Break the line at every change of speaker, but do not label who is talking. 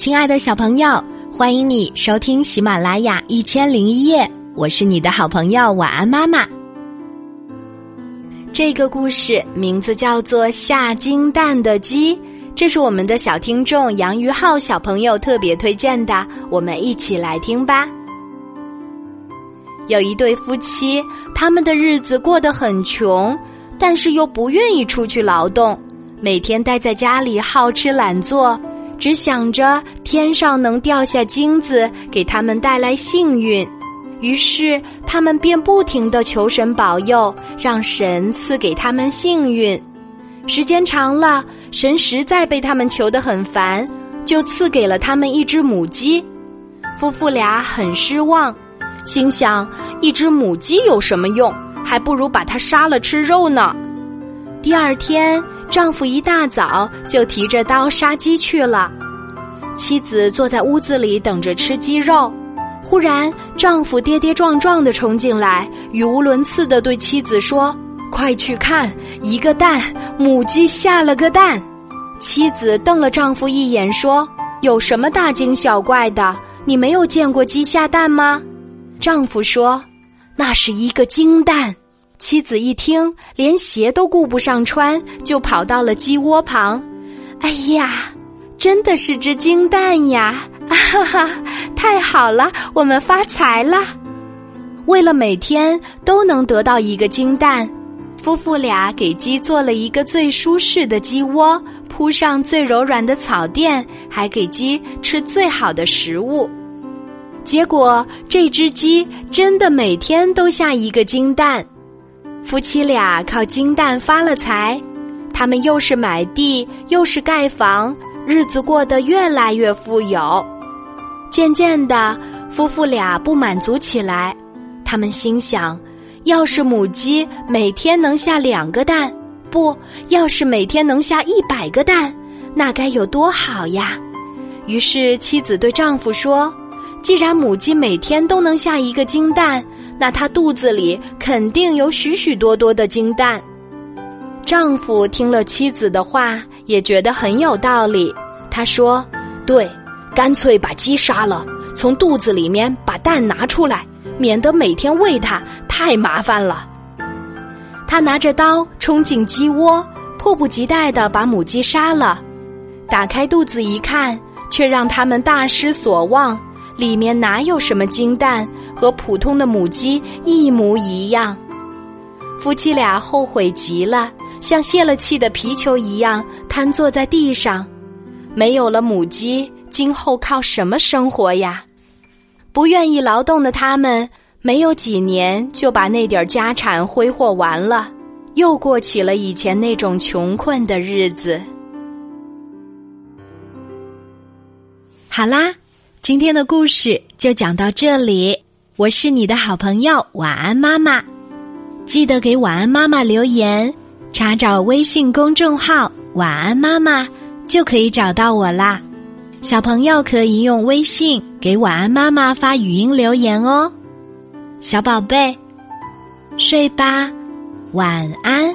亲爱的小朋友，欢迎你收听喜马拉雅一千零一夜，我是你的好朋友晚安妈妈。这个故事名字叫做《下金蛋的鸡》，这是我们的小听众杨于浩小朋友特别推荐的，我们一起来听吧。有一对夫妻，他们的日子过得很穷，但是又不愿意出去劳动，每天待在家里好吃懒做，只想着天上能掉下金子给他们带来幸运。于是他们便不停的求神保佑，让神赐给他们幸运。时间长了，神实在被他们求得很烦，就赐给了他们一只母鸡。夫妇俩很失望。心想，一只母鸡有什么用？还不如把它杀了吃肉呢。第二天，丈夫一大早就提着刀杀鸡去了。妻子坐在屋子里等着吃鸡肉。忽然，丈夫跌跌撞撞的冲进来，语无伦次的对妻子说：“快去看，一个蛋，母鸡下了个蛋。”妻子瞪了丈夫一眼，说：“有什么大惊小怪的？你没有见过鸡下蛋吗？”丈夫说：“那是一个金蛋。”妻子一听，连鞋都顾不上穿，就跑到了鸡窝旁。“哎呀，真的是只金蛋呀！”哈哈，太好了，我们发财了。为了每天都能得到一个金蛋，夫妇俩给鸡做了一个最舒适的鸡窝，铺上最柔软的草垫，还给鸡吃最好的食物。结果，这只鸡真的每天都下一个金蛋，夫妻俩靠金蛋发了财。他们又是买地，又是盖房，日子过得越来越富有。渐渐的，夫妇俩不满足起来，他们心想：要是母鸡每天能下两个蛋，不要是每天能下一百个蛋，那该有多好呀！于是，妻子对丈夫说。既然母鸡每天都能下一个金蛋，那她肚子里肯定有许许多多的金蛋。丈夫听了妻子的话，也觉得很有道理。他说：“对，干脆把鸡杀了，从肚子里面把蛋拿出来，免得每天喂它太麻烦了。”他拿着刀冲进鸡窝，迫不及待的把母鸡杀了。打开肚子一看，却让他们大失所望。里面哪有什么金蛋，和普通的母鸡一模一样。夫妻俩后悔极了，像泄了气的皮球一样瘫坐在地上。没有了母鸡，今后靠什么生活呀？不愿意劳动的他们，没有几年就把那点家产挥霍完了，又过起了以前那种穷困的日子。好啦。今天的故事就讲到这里，我是你的好朋友晚安妈妈，记得给晚安妈妈留言，查找微信公众号晚安妈妈就可以找到我啦。小朋友可以用微信给晚安妈妈发语音留言哦，小宝贝，睡吧，晚安。